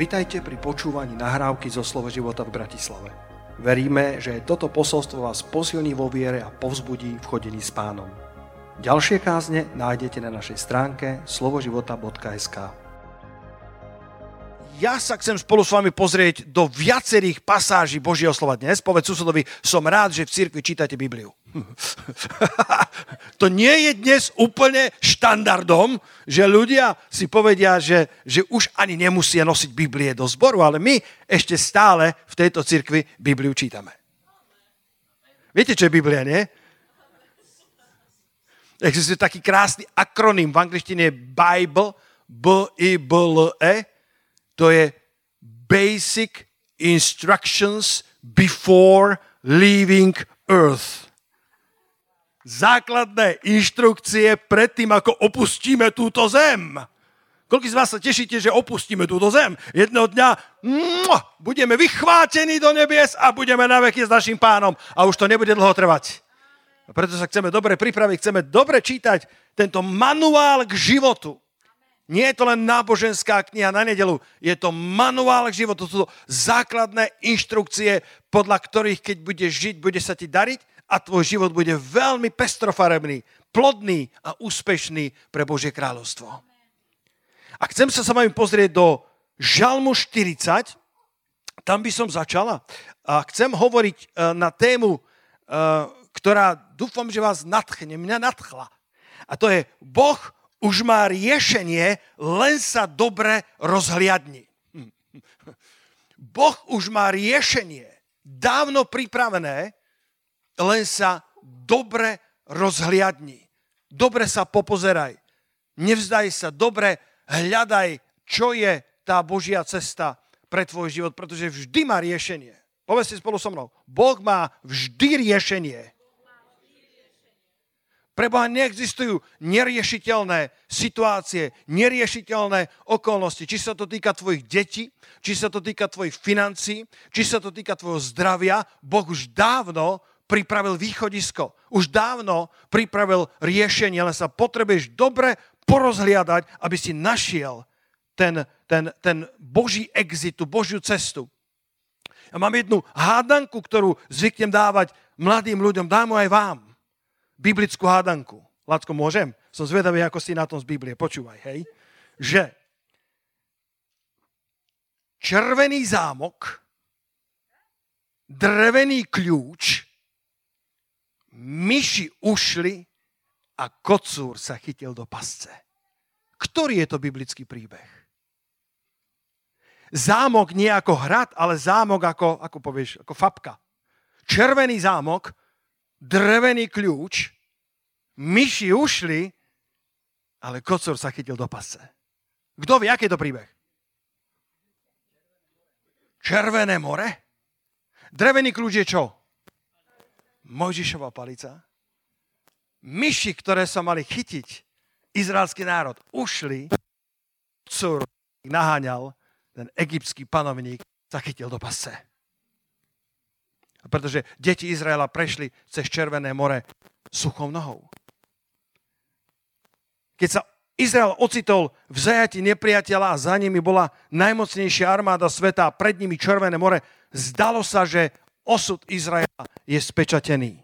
Vitajte pri počúvaní nahrávky zo Slovo života v Bratislave. Veríme, že toto posolstvo vás posilní vo viere a povzbudí v chodení s pánom. Ďalšie kázne nájdete na našej stránke slovoživota.sk ja sa chcem spolu s vami pozrieť do viacerých pasáží Božieho slova dnes. Povedz susedovi, som rád, že v cirkvi čítate Bibliu. to nie je dnes úplne štandardom, že ľudia si povedia, že, že už ani nemusia nosiť Biblie do zboru, ale my ešte stále v tejto cirkvi Bibliu čítame. Viete, čo je Biblia, nie? Existuje taký krásny akroným, v angličtine je Bible, B-I-B-L-E, to je basic instructions before leaving earth. Základné inštrukcie pred tým, ako opustíme túto zem. Koľko z vás sa tešíte, že opustíme túto zem? Jedného dňa mua, budeme vychvátení do nebies a budeme na veky s našim pánom. A už to nebude dlho trvať. A preto sa chceme dobre pripraviť, chceme dobre čítať tento manuál k životu. Nie je to len náboženská kniha na nedelu, je to manuál k životu, to sú základné inštrukcie, podľa ktorých, keď budeš žiť, bude sa ti dariť a tvoj život bude veľmi pestrofarebný, plodný a úspešný pre Božie kráľovstvo. A chcem sa sa vami pozrieť do Žalmu 40, tam by som začala. A chcem hovoriť e, na tému, e, ktorá dúfam, že vás nadchne, mňa nadchla. A to je Boh už má riešenie, len sa dobre rozhliadni. Boh už má riešenie, dávno pripravené, len sa dobre rozhliadni. Dobre sa popozeraj. Nevzdaj sa, dobre hľadaj, čo je tá Božia cesta pre tvoj život, pretože vždy má riešenie. Povedz si spolu so mnou. Boh má vždy riešenie. Pre Boha neexistujú neriešiteľné situácie, neriešiteľné okolnosti. Či sa to týka tvojich detí, či sa to týka tvojich financií, či sa to týka tvojho zdravia, Boh už dávno pripravil východisko. Už dávno pripravil riešenie, len sa potrebuješ dobre porozhliadať, aby si našiel ten, ten, ten Boží exit, tú Božiu cestu. Ja mám jednu hádanku, ktorú zvyknem dávať mladým ľuďom, dám aj vám biblickú hádanku. Lacko, môžem? Som zvedavý, ako si na tom z Biblie. Počúvaj, hej. Že červený zámok, drevený kľúč, myši ušli a kocúr sa chytil do pasce. Ktorý je to biblický príbeh? Zámok nie ako hrad, ale zámok ako, ako povieš, ako fabka. Červený zámok, drevený kľúč, myši ušli, ale kocor sa chytil do pasce. Kto vie, aký je to príbeh? Červené more? Drevený kľúč je čo? Mojžišová palica. Myši, ktoré sa mali chytiť, izraelský národ, ušli, kocor naháňal, ten egyptský panovník sa chytil do pasce. Pretože deti Izraela prešli cez Červené more suchou nohou. Keď sa Izrael ocitol v zajati nepriateľa a za nimi bola najmocnejšia armáda sveta a pred nimi Červené more, zdalo sa, že osud Izraela je spečatený.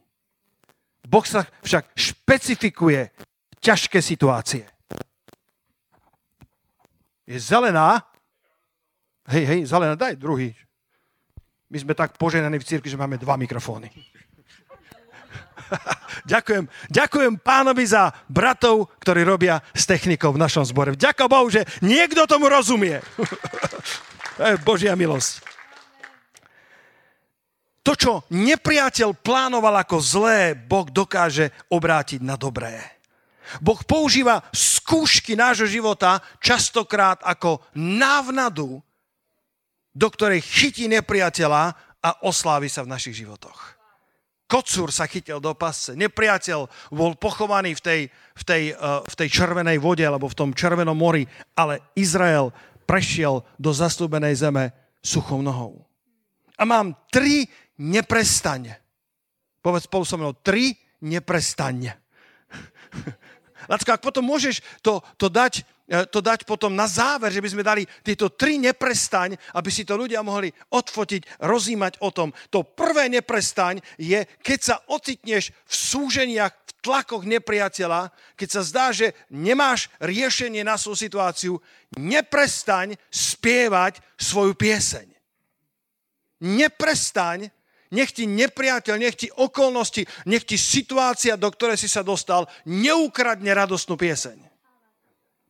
Boh sa však špecifikuje ťažké situácie. Je zelená. Hej, hej, zelená, daj druhý. My sme tak poženaní v cirkvi, že máme dva mikrofóny. ďakujem, ďakujem pánovi za bratov, ktorí robia s technikou v našom zbore. Ďakujem Bohu, že niekto tomu rozumie. Božia milosť. To, čo nepriateľ plánoval ako zlé, Boh dokáže obrátiť na dobré. Boh používa skúšky nášho života častokrát ako návnadu do ktorej chytí nepriateľa a oslávi sa v našich životoch. Kocúr sa chytil do pasce. Nepriateľ bol pochovaný v tej, v, tej, uh, v tej červenej vode alebo v tom červenom mori, ale Izrael prešiel do zaslúbenej zeme suchou nohou. A mám tri neprestane. Povedz spolu so mnou, tri neprestane. Lacko, ak potom môžeš to, to dať E, to dať potom na záver, že by sme dali tieto tri neprestaň, aby si to ľudia mohli odfotiť, rozímať o tom. To prvé neprestaň je, keď sa ocitneš v súženiach, v tlakoch nepriateľa, keď sa zdá, že nemáš riešenie na svoju situáciu, neprestaň spievať svoju pieseň. Neprestaň nech ti nepriateľ, nech ti okolnosti, nech ti situácia, do ktorej si sa dostal, neukradne radostnú pieseň.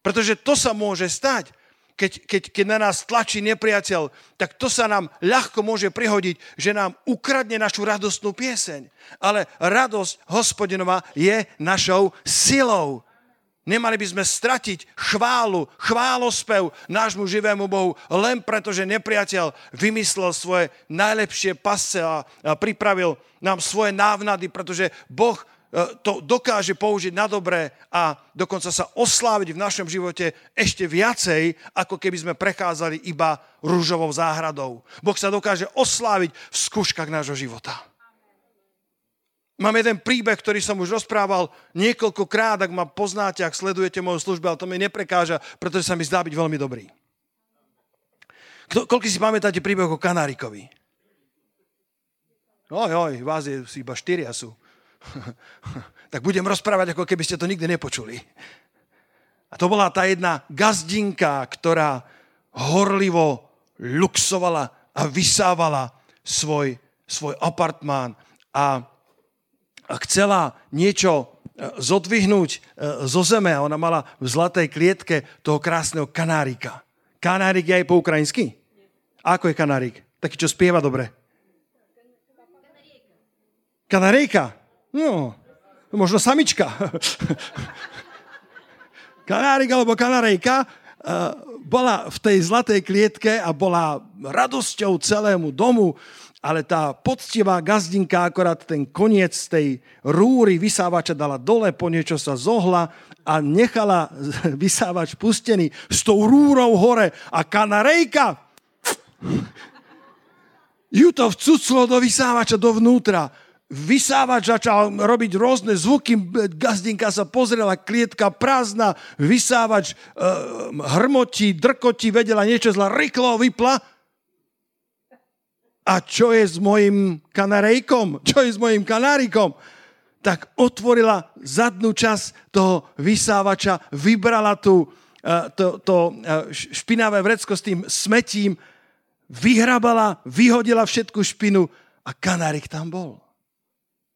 Pretože to sa môže stať. Keď, keď, keď na nás tlačí nepriateľ, tak to sa nám ľahko môže prihodiť, že nám ukradne našu radostnú pieseň. Ale radosť hospodinová je našou silou. Nemali by sme stratiť chválu, chválospev nášmu živému Bohu, len preto, že nepriateľ vymyslel svoje najlepšie pasce a pripravil nám svoje návnady, pretože Boh E, to dokáže použiť na dobré a dokonca sa osláviť v našom živote ešte viacej, ako keby sme prechádzali iba rúžovou záhradou. Boh sa dokáže osláviť v skúškach nášho života. Mám jeden príbeh, ktorý som už rozprával niekoľkokrát, ak ma poznáte, ak sledujete moju službu, ale to mi neprekáža, pretože sa mi zdá byť veľmi dobrý. Koľko si pamätáte príbeh o Kanárikovi? Oj, oj, vás je iba štyria sú. tak budem rozprávať, ako keby ste to nikdy nepočuli. A to bola tá jedna gazdinka, ktorá horlivo luxovala a vysávala svoj, svoj apartmán a chcela niečo e, zodvihnúť e, zo zeme a ona mala v zlatej klietke toho krásneho kanárika. Kanárik je aj po ukrajinsky? ako je kanárik? Taký, čo spieva dobre. Kanarijka. No, možno samička. Kanárik alebo kanarejka eh, bola v tej zlatej klietke a bola radosťou celému domu, ale tá poctivá gazdinka akorát ten koniec tej rúry vysávača dala dole, po niečo sa zohla a nechala vysávač pustený s tou rúrou hore. A kanarejka! Ju to vcuclo do vysávača dovnútra. Vysávač začal robiť rôzne zvuky, gazdinka sa pozrela, klietka prázdna, vysávač e, hrmotí, drkotí, vedela niečo zla, rýchlo vypla. A čo je s mojim kanarejkom? Čo je s mojim kanárikom? Tak otvorila zadnú časť toho vysávača, vybrala tu e, to, to e, špinavé vrecko s tým smetím, vyhrabala, vyhodila všetku špinu a kanárik tam bol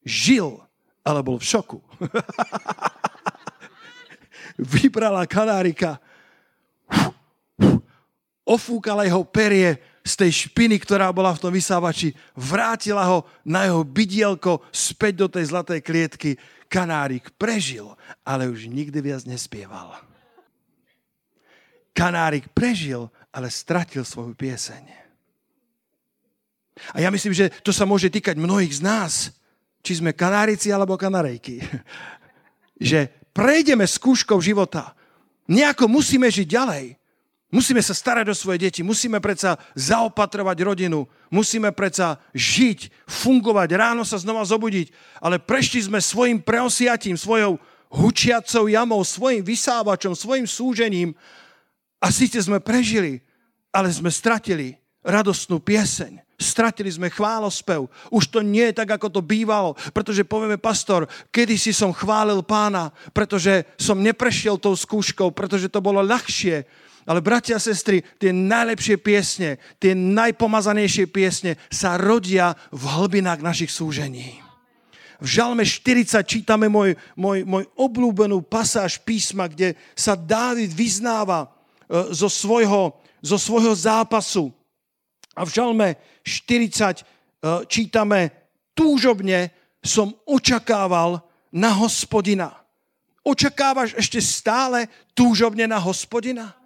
žil, ale bol v šoku. Vybrala kanárika, ofúkala jeho perie z tej špiny, ktorá bola v tom vysávači, vrátila ho na jeho bydielko späť do tej zlatej klietky. Kanárik prežil, ale už nikdy viac nespieval. Kanárik prežil, ale stratil svoju pieseň. A ja myslím, že to sa môže týkať mnohých z nás či sme kanárici alebo kanarejky. že prejdeme skúškou života. Nejako musíme žiť ďalej. Musíme sa starať o svoje deti, musíme predsa zaopatrovať rodinu, musíme predsa žiť, fungovať, ráno sa znova zobudiť, ale prešli sme svojim preosiatím, svojou hučiacou jamou, svojim vysávačom, svojim súžením a síce sme prežili, ale sme stratili radostnú pieseň stratili sme chválospev. Už to nie je tak, ako to bývalo, pretože povieme, pastor, kedy si som chválil pána, pretože som neprešiel tou skúškou, pretože to bolo ľahšie. Ale bratia a sestry, tie najlepšie piesne, tie najpomazanejšie piesne sa rodia v hlbinách našich súžení. V Žalme 40 čítame môj, môj, môj obľúbenú pasáž písma, kde sa Dávid vyznáva e, zo svojho, zo svojho zápasu. A v Žalme 40 e, čítame, túžobne som očakával na hospodina. Očakávaš ešte stále túžobne na hospodina?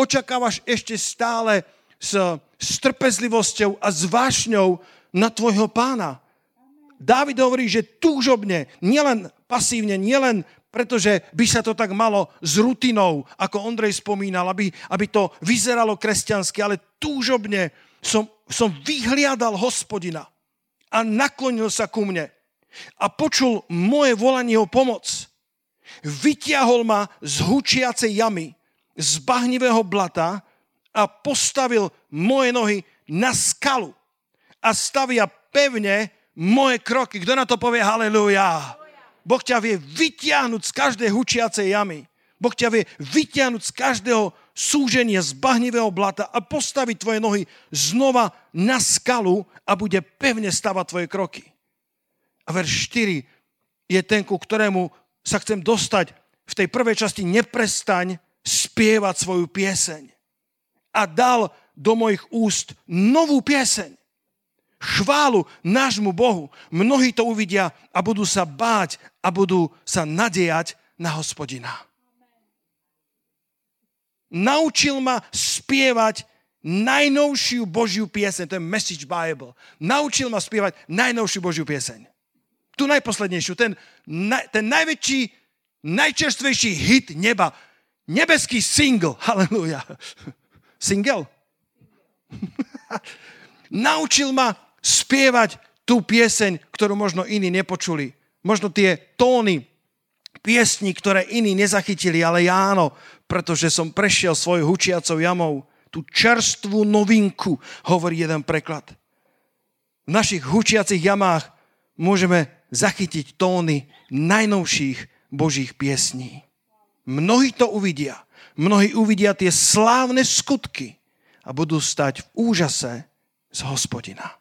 Očakávaš ešte stále s, s trpezlivosťou a s vášňou na tvojho pána? Dávid hovorí, že túžobne, nielen pasívne, nielen pretože by sa to tak malo s rutinou, ako Ondrej spomínal, aby, aby to vyzeralo kresťansky, ale túžobne som, som vyhliadal hospodina a naklonil sa ku mne a počul moje volanie o pomoc. Vytiahol ma z hučiacej jamy, z bahnivého blata a postavil moje nohy na skalu a stavia pevne moje kroky. Kto na to povie haleluja? Boh ťa vie vytiahnuť z každej hučiacej jamy. Boh ťa vie vytiahnuť z každého súženia z bahnivého blata a postaviť tvoje nohy znova na skalu a bude pevne stavať tvoje kroky. A verš 4 je ten, ku ktorému sa chcem dostať v tej prvej časti. Neprestaň spievať svoju pieseň. A dal do mojich úst novú pieseň chválu nášmu Bohu. Mnohí to uvidia a budú sa báť a budú sa nadejať na hospodina. Naučil ma spievať najnovšiu Božiu pieseň, to je Message Bible. Naučil ma spievať najnovšiu Božiu pieseň. Tu najposlednejšiu, ten, ten najväčší, najčerstvejší hit neba. Nebeský single. Halleluja. Single? Naučil ma spievať tú pieseň, ktorú možno iní nepočuli. Možno tie tóny piesní, ktoré iní nezachytili, ale ja áno, pretože som prešiel svojou hučiacou jamou. Tú čerstvú novinku, hovorí jeden preklad. V našich hučiacich jamách môžeme zachytiť tóny najnovších Božích piesní. Mnohí to uvidia. Mnohí uvidia tie slávne skutky a budú stať v úžase z hospodina.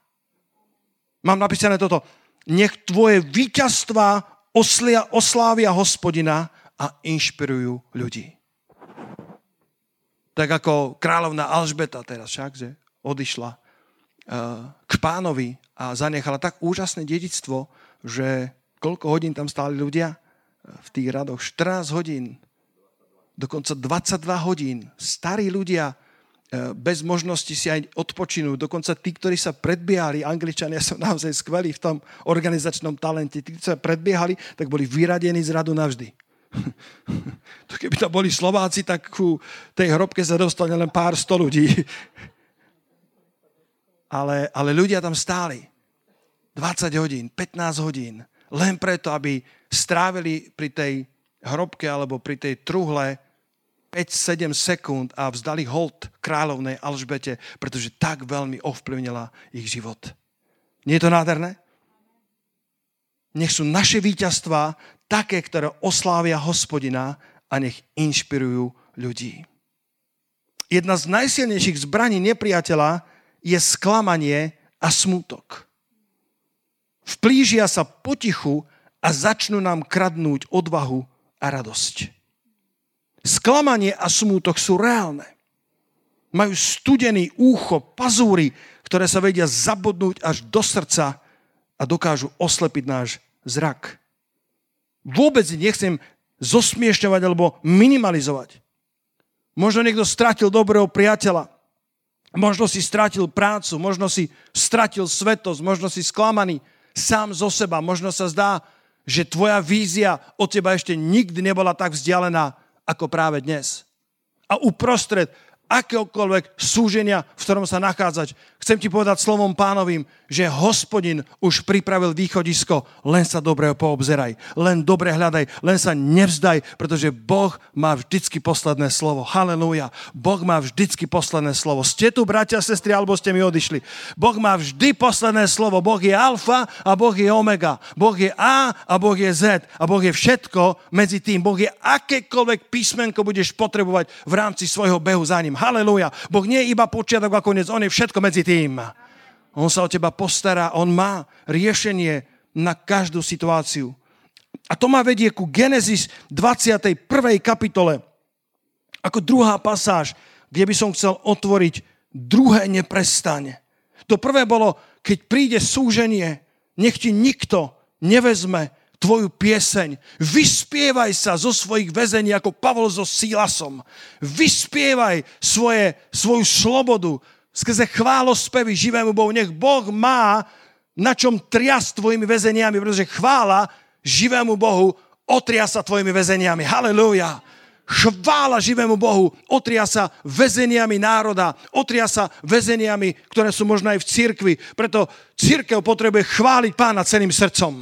Mám napísané toto. Nech tvoje víťazstva oslia, oslávia hospodina a inšpirujú ľudí. Tak ako kráľovná Alžbeta teraz však, že odišla uh, k pánovi a zanechala tak úžasné dedictvo, že koľko hodín tam stáli ľudia v tých radoch? 14 hodín, dokonca 22 hodín. Starí ľudia, E, bez možnosti si aj odpočinúť. Dokonca tí, ktorí sa predbiehali, angličania sú naozaj skvelí v tom organizačnom talente, tí, ktorí sa predbiehali, tak boli vyradení z radu navždy. to keby to boli Slováci, tak ku tej hrobke sa dostane len pár sto ľudí. ale, ale ľudia tam stáli. 20 hodín, 15 hodín. Len preto, aby strávili pri tej hrobke alebo pri tej truhle 5-7 sekúnd a vzdali hold kráľovnej Alžbete, pretože tak veľmi ovplyvnila ich život. Nie je to nádherné? Nech sú naše víťazstvá také, ktoré oslávia hospodina a nech inšpirujú ľudí. Jedna z najsilnejších zbraní nepriateľa je sklamanie a smútok. Vplížia sa potichu a začnú nám kradnúť odvahu a radosť. Sklamanie a smútok sú reálne. Majú studený úcho, pazúry, ktoré sa vedia zabodnúť až do srdca a dokážu oslepiť náš zrak. Vôbec nechcem zosmiešťovať alebo minimalizovať. Možno niekto stratil dobrého priateľa, možno si stratil prácu, možno si stratil svetosť, možno si sklamaný sám zo seba, možno sa zdá, že tvoja vízia od teba ešte nikdy nebola tak vzdialená, ako práve dnes. A uprostred akéhokoľvek súženia, v ktorom sa nachádzať. Chcem ti povedať slovom pánovým, že hospodin už pripravil východisko, len sa dobre poobzeraj, len dobre hľadaj, len sa nevzdaj, pretože Boh má vždycky posledné slovo. Halelúja. Boh má vždycky posledné slovo. Ste tu, bratia, sestry, alebo ste mi odišli. Boh má vždy posledné slovo. Boh je alfa a Boh je omega. Boh je A a Boh je Z. A Boh je všetko medzi tým. Boh je akékoľvek písmenko budeš potrebovať v rámci svojho behu za ním. Halelúja. Boh nie je iba počiatok a koniec, on je všetko medzi tým. On sa o teba postará, on má riešenie na každú situáciu. A to ma vedie ku Genesis 21. kapitole, ako druhá pasáž, kde by som chcel otvoriť druhé neprestane. To prvé bolo, keď príde súženie, nech ti nikto nevezme tvoju pieseň. Vyspievaj sa zo svojich väzení ako Pavol so Sílasom. Vyspievaj svoje, svoju slobodu skrze chválospevy živému Bohu. Nech Boh má na čom triasť tvojimi väzeniami, pretože chvála živému Bohu otriasa tvojimi väzeniami. Halelúja. Chvála živému Bohu otria sa väzeniami národa, otria sa väzeniami, ktoré sú možno aj v cirkvi. Preto církev potrebuje chváliť pána celým srdcom.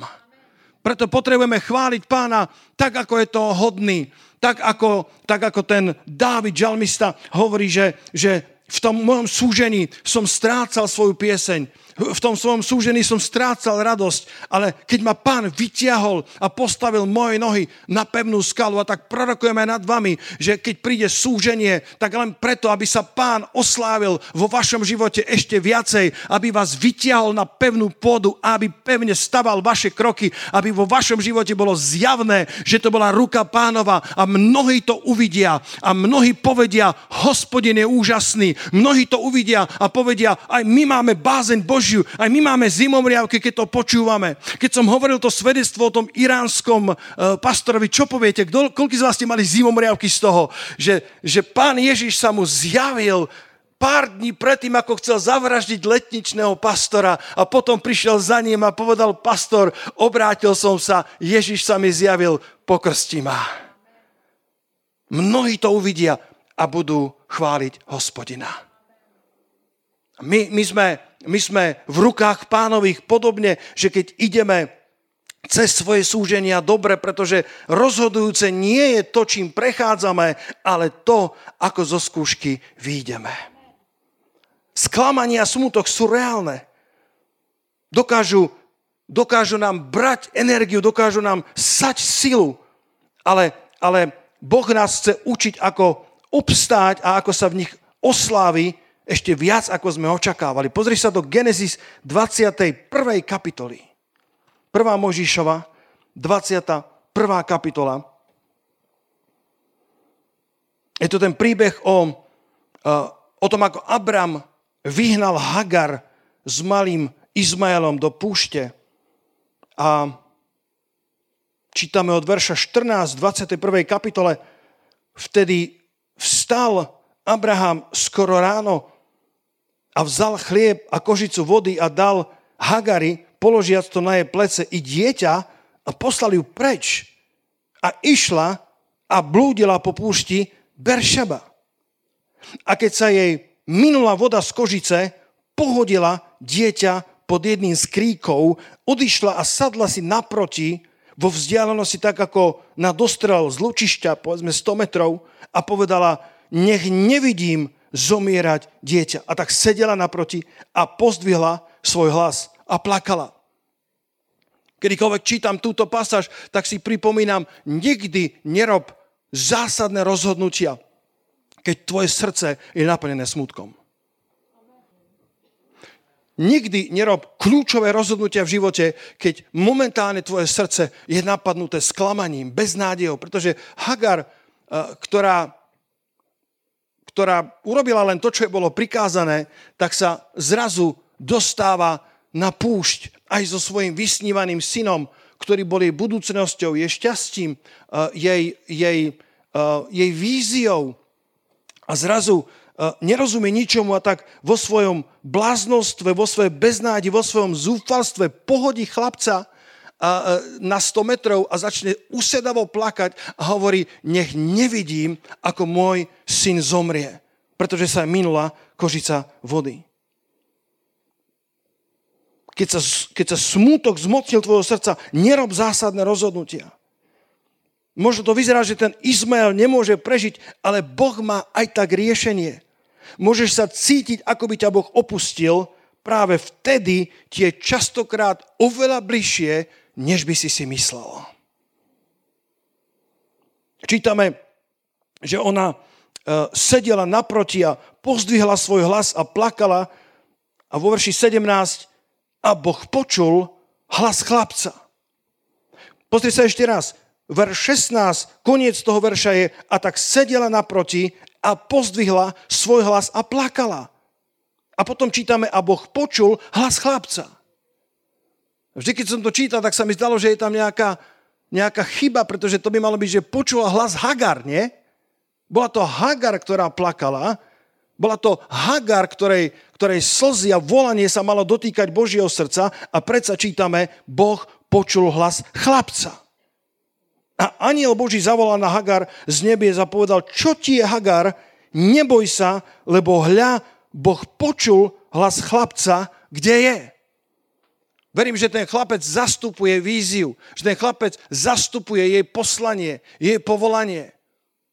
Preto potrebujeme chváliť pána tak, ako je to hodný. Tak ako, tak ako ten Dávid, žalmista, hovorí, že, že v tom mojom súžení som strácal svoju pieseň v tom svojom súžení som strácal radosť, ale keď ma pán vytiahol a postavil moje nohy na pevnú skalu a tak prorokujeme nad vami, že keď príde súženie, tak len preto, aby sa pán oslávil vo vašom živote ešte viacej, aby vás vytiahol na pevnú pôdu, aby pevne staval vaše kroky, aby vo vašom živote bolo zjavné, že to bola ruka pánova a mnohí to uvidia a mnohí povedia, hospodin je úžasný, mnohí to uvidia a povedia, aj my máme bázeň Boží Božiu. Aj my máme zimomriavky, keď to počúvame. Keď som hovoril to svedectvo o tom iránskom uh, pastorovi, čo poviete? Koľko z vás ste mali zimomriavky z toho, že, že pán Ježiš sa mu zjavil pár dní predtým, ako chcel zavraždiť letničného pastora a potom prišiel za ním a povedal, pastor, obrátil som sa, Ježiš sa mi zjavil, pokrsti ma. Mnohí to uvidia a budú chváliť hospodina. My, my sme my sme v rukách pánových podobne, že keď ideme cez svoje súženia dobre, pretože rozhodujúce nie je to, čím prechádzame, ale to, ako zo skúšky výjdeme. Sklamanie a smutok sú reálne. Dokážu, dokážu nám brať energiu, dokážu nám sať silu, ale, ale Boh nás chce učiť, ako obstáť a ako sa v nich oslávi ešte viac, ako sme očakávali. Pozri sa do Genesis 21. kapitoly. 1. Možišova, 21. kapitola. Je to ten príbeh o, o tom, ako Abram vyhnal Hagar s malým Izmaelom do púšte. A čítame od verša 14, 21. kapitole. Vtedy vstal Abraham skoro ráno a vzal chlieb a kožicu vody a dal Hagari, položiac to na jej plece i dieťa a poslal ju preč. A išla a blúdila po púšti Beršaba. A keď sa jej minula voda z kožice, pohodila dieťa pod jedným z kríkov, odišla a sadla si naproti, vo vzdialenosti tak ako na dostrel z lučišťa, povedzme 100 metrov, a povedala, nech nevidím zomierať dieťa. A tak sedela naproti a pozdvihla svoj hlas a plakala. Kedykoľvek čítam túto pasáž, tak si pripomínam, nikdy nerob zásadné rozhodnutia, keď tvoje srdce je naplnené smutkom. Nikdy nerob kľúčové rozhodnutia v živote, keď momentálne tvoje srdce je napadnuté sklamaním, beznádejou, pretože Hagar, eh, ktorá ktorá urobila len to, čo jej bolo prikázané, tak sa zrazu dostáva na púšť aj so svojím vysnívaným synom, ktorý bol jej budúcnosťou, jej šťastím, eh, jej, jej, eh, jej víziou. A zrazu eh, nerozumie ničomu a tak vo svojom bláznostve, vo svojej beznádi, vo svojom zúfalstve pohodí chlapca na 100 metrov a začne usedavo plakať a hovorí, nech nevidím, ako môj syn zomrie, pretože sa minula kožica vody. Keď sa, keď sa smútok zmocnil tvojho srdca, nerob zásadné rozhodnutia. Možno to vyzerá, že ten Izmael nemôže prežiť, ale Boh má aj tak riešenie. Môžeš sa cítiť, ako by ťa Boh opustil, práve vtedy ti je častokrát oveľa bližšie, než by si si myslel. Čítame, že ona e, sedela naproti a pozdvihla svoj hlas a plakala a vo verši 17 a Boh počul hlas chlapca. Pozri sa ešte raz. Verš 16, koniec toho verša je a tak sedela naproti a pozdvihla svoj hlas a plakala. A potom čítame a Boh počul hlas chlapca. Vždy, keď som to čítal, tak sa mi zdalo, že je tam nejaká, nejaká chyba, pretože to by malo byť, že počula hlas Hagar, nie? Bola to Hagar, ktorá plakala, bola to Hagar, ktorej, ktorej slzy a volanie sa malo dotýkať Božieho srdca a predsa čítame, Boh počul hlas chlapca. A aniel Boží zavolal na Hagar z nebie a povedal, čo ti je Hagar, neboj sa, lebo hľa, Boh počul hlas chlapca, kde je. Verím, že ten chlapec zastupuje víziu, že ten chlapec zastupuje jej poslanie, jej povolanie.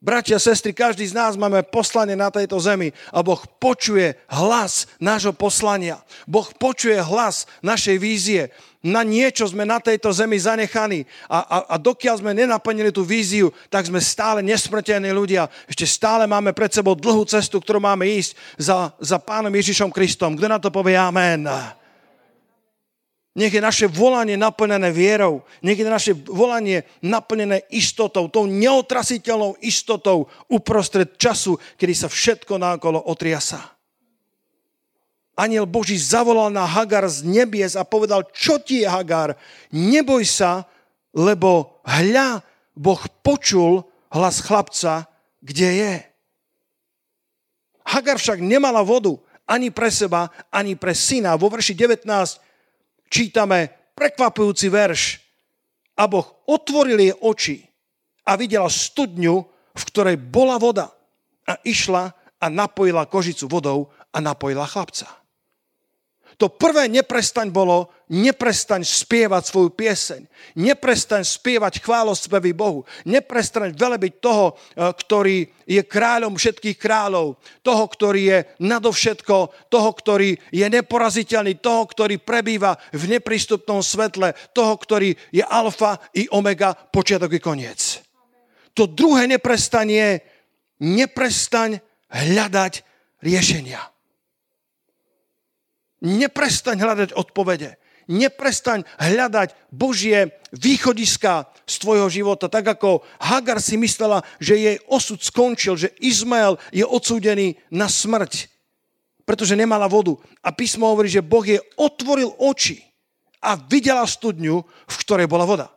Bratia, sestry, každý z nás máme poslanie na tejto zemi a Boh počuje hlas nášho poslania. Boh počuje hlas našej vízie. Na niečo sme na tejto zemi zanechaní a, a, a dokiaľ sme nenaplnili tú víziu, tak sme stále nesmrtení ľudia. Ešte stále máme pred sebou dlhú cestu, ktorú máme ísť za, za Pánom Ježišom Kristom. Kto na to povie Amen? Nech je naše volanie naplnené vierou. Nech je naše volanie naplnené istotou, tou neotrasiteľnou istotou uprostred času, kedy sa všetko nákolo otriasa. Aniel Boží zavolal na Hagar z nebies a povedal, čo ti je Hagar? Neboj sa, lebo hľa, Boh počul hlas chlapca, kde je. Hagar však nemala vodu ani pre seba, ani pre syna. Vo verši 19 čítame prekvapujúci verš. A Boh otvoril jej oči a videla studňu, v ktorej bola voda. A išla a napojila kožicu vodou a napojila chlapca. To prvé neprestaň bolo, neprestaň spievať svoju pieseň. Neprestaň spievať chválospevy Bohu. Neprestaň velebiť toho, e, ktorý je kráľom všetkých kráľov. Toho, ktorý je nadovšetko. Toho, ktorý je neporaziteľný. Toho, ktorý prebýva v neprístupnom svetle. Toho, ktorý je alfa i omega, počiatok i koniec. To druhé neprestaň je, neprestaň hľadať riešenia. Neprestaň hľadať odpovede. Neprestaň hľadať Božie východiska z tvojho života, tak ako Hagar si myslela, že jej osud skončil, že Izmael je odsúdený na smrť, pretože nemala vodu. A písmo hovorí, že Boh jej otvoril oči a videla studňu, v ktorej bola voda.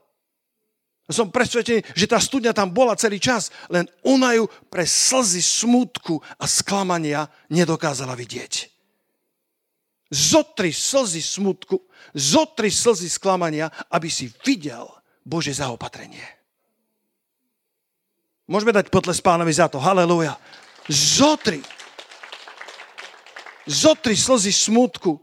Som presvedčený, že tá studňa tam bola celý čas, len ona ju pre slzy smutku a sklamania nedokázala vidieť. Zotri slzy smutku, zotri slzy sklamania, aby si videl Bože zaopatrenie. Môžeme dať potles pánovi za to. Halelúja. Zotri. Zotri slzy smutku.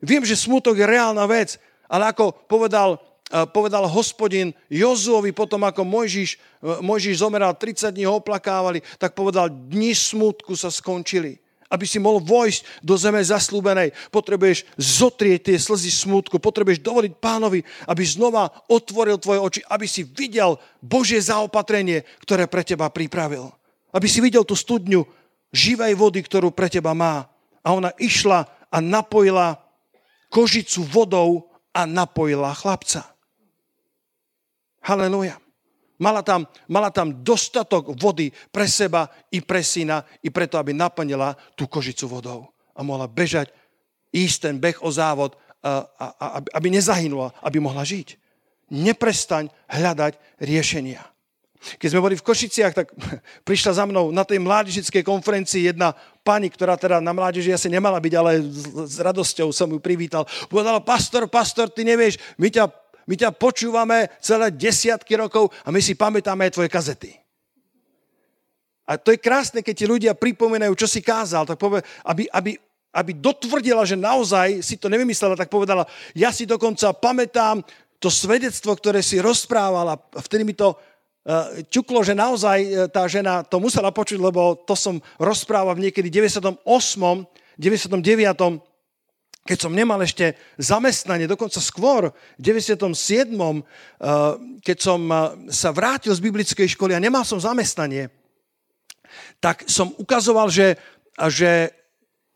Viem, že smutok je reálna vec, ale ako povedal, eh, povedal hospodin Jozuovi potom, ako Mojžiš, eh, Mojžiš zomeral, 30 dní ho oplakávali, tak povedal, dni smutku sa skončili aby si mohol vojsť do zeme zaslúbenej, potrebuješ zotrieť tie slzy smutku, potrebuješ dovoliť pánovi, aby znova otvoril tvoje oči, aby si videl Božie zaopatrenie, ktoré pre teba pripravil. Aby si videl tú studňu živej vody, ktorú pre teba má. A ona išla a napojila kožicu vodou a napojila chlapca. Haleluja. Mala tam, mala tam dostatok vody pre seba i pre syna, i preto, aby naplnila tú kožicu vodou. A mohla bežať, ísť ten beh o závod, a, a, a, aby nezahynula, aby mohla žiť. Neprestaň hľadať riešenia. Keď sme boli v Košiciach, tak prišla za mnou na tej mládežickej konferencii jedna pani, ktorá teda na mládeži asi nemala byť, ale s, s radosťou som ju privítal. Povedala, pastor, pastor, ty nevieš, my ťa my ťa počúvame celé desiatky rokov a my si pamätáme aj tvoje kazety. A to je krásne, keď ti ľudia pripomínajú, čo si kázal, tak povie, aby, aby, aby dotvrdila, že naozaj si to nevymyslela, tak povedala, ja si dokonca pamätám to svedectvo, ktoré si rozprávala. Vtedy mi to uh, čuklo, že naozaj uh, tá žena to musela počuť, lebo to som rozprával v niekedy 98. 99 keď som nemal ešte zamestnanie, dokonca skôr v 97. Eh, keď som eh, sa vrátil z biblickej školy a nemal som zamestnanie, tak som ukazoval, že, že,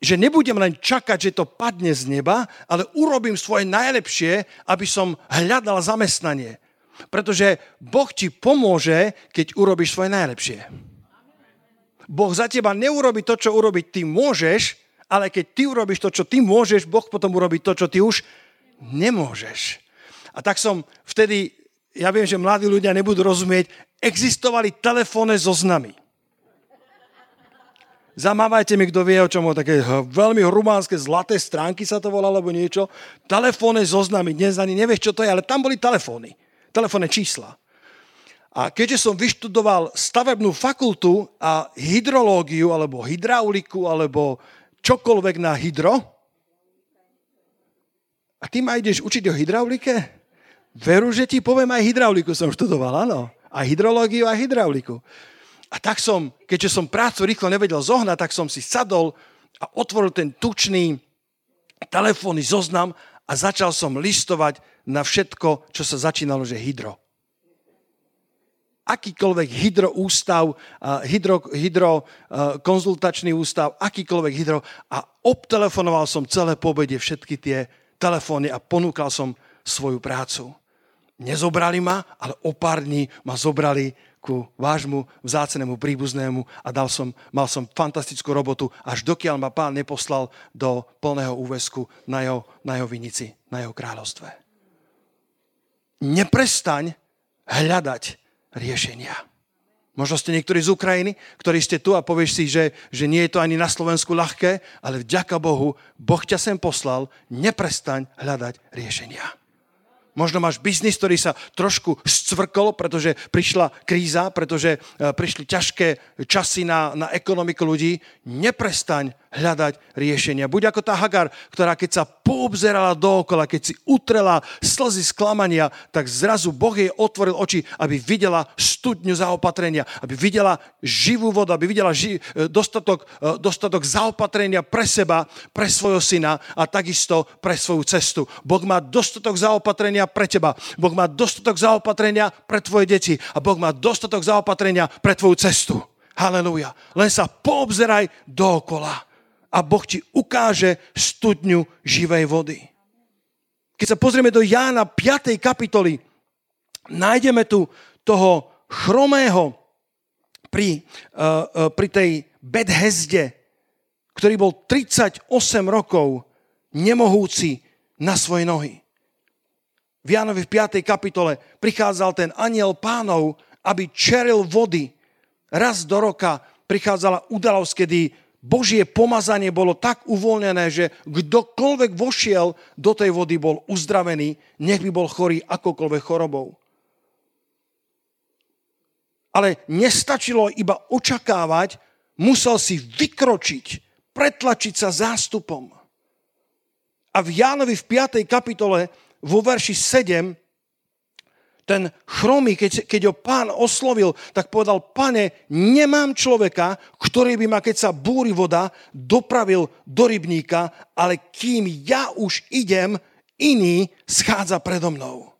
že nebudem len čakať, že to padne z neba, ale urobím svoje najlepšie, aby som hľadal zamestnanie. Pretože Boh ti pomôže, keď urobíš svoje najlepšie. Boh za teba neurobi to, čo urobiť ty môžeš, ale keď ty urobíš to, čo ty môžeš, Boh potom urobí to, čo ty už nemôžeš. A tak som vtedy, ja viem, že mladí ľudia nebudú rozumieť, existovali telefónne zoznamy. Zamávajte mi, kto vie, o čom také veľmi rumánske zlaté stránky sa to volalo, alebo niečo. Telefónne zoznamy, dnes ani nevieš, čo to je, ale tam boli telefóny, telefónne čísla. A keďže som vyštudoval stavebnú fakultu a hydrológiu, alebo hydrauliku, alebo čokoľvek na hydro, A ty ma ideš učiť o hydraulike? Veru, že ti poviem, aj hydrauliku som študoval, áno. Aj hydrológiu, aj hydrauliku. A tak som, keďže som prácu rýchlo nevedel zohnať, tak som si sadol a otvoril ten tučný telefónny zoznam a začal som listovať na všetko, čo sa začínalo, že hydro akýkoľvek hydroústav, hydro, hydro konzultačný ústav, akýkoľvek hydro a obtelefonoval som celé pobede všetky tie telefóny a ponúkal som svoju prácu. Nezobrali ma, ale o pár dní ma zobrali ku vášmu vzácenému príbuznému a dal som, mal som fantastickú robotu, až dokiaľ ma pán neposlal do plného úvesku na jeho, na jeho vinici, na jeho kráľovstve. Neprestaň hľadať riešenia. Možno ste niektorí z Ukrajiny, ktorí ste tu a povieš si, že, že nie je to ani na Slovensku ľahké, ale vďaka Bohu, Boh ťa sem poslal, neprestaň hľadať riešenia. Možno máš biznis, ktorý sa trošku scvrkol, pretože prišla kríza, pretože e, prišli ťažké časy na, na ekonomiku ľudí. Neprestaň hľadať riešenia. Buď ako tá Hagar, ktorá keď sa poobzerala dookola, keď si utrela slzy sklamania, tak zrazu Boh jej otvoril oči, aby videla studňu zaopatrenia, aby videla živú vodu, aby videla ži- e, dostatok, e, dostatok zaopatrenia pre seba, pre svojho syna a takisto pre svoju cestu. Boh má dostatok zaopatrenia pre teba. Boh má dostatok zaopatrenia pre tvoje deti a Boh má dostatok zaopatrenia pre tvoju cestu. Halelúja. Len sa poobzeraj dookola a Boh ti ukáže studňu živej vody. Keď sa pozrieme do Jána 5. kapitoly, nájdeme tu toho chromého pri, uh, uh, pri tej Bedhezde, ktorý bol 38 rokov nemohúci na svoje nohy. V Jánovi v 5. kapitole prichádzal ten aniel pánov, aby čeril vody. Raz do roka prichádzala udalosť, kedy Božie pomazanie bolo tak uvoľnené, že kdokoľvek vošiel do tej vody, bol uzdravený, nech by bol chorý akokoľvek chorobou. Ale nestačilo iba očakávať, musel si vykročiť, pretlačiť sa zástupom. A v Jánovi v 5. kapitole vo verši 7 ten chromý, keď, keď ho pán oslovil, tak povedal, pane, nemám človeka, ktorý by ma, keď sa búri voda, dopravil do rybníka, ale kým ja už idem, iný schádza predo mnou.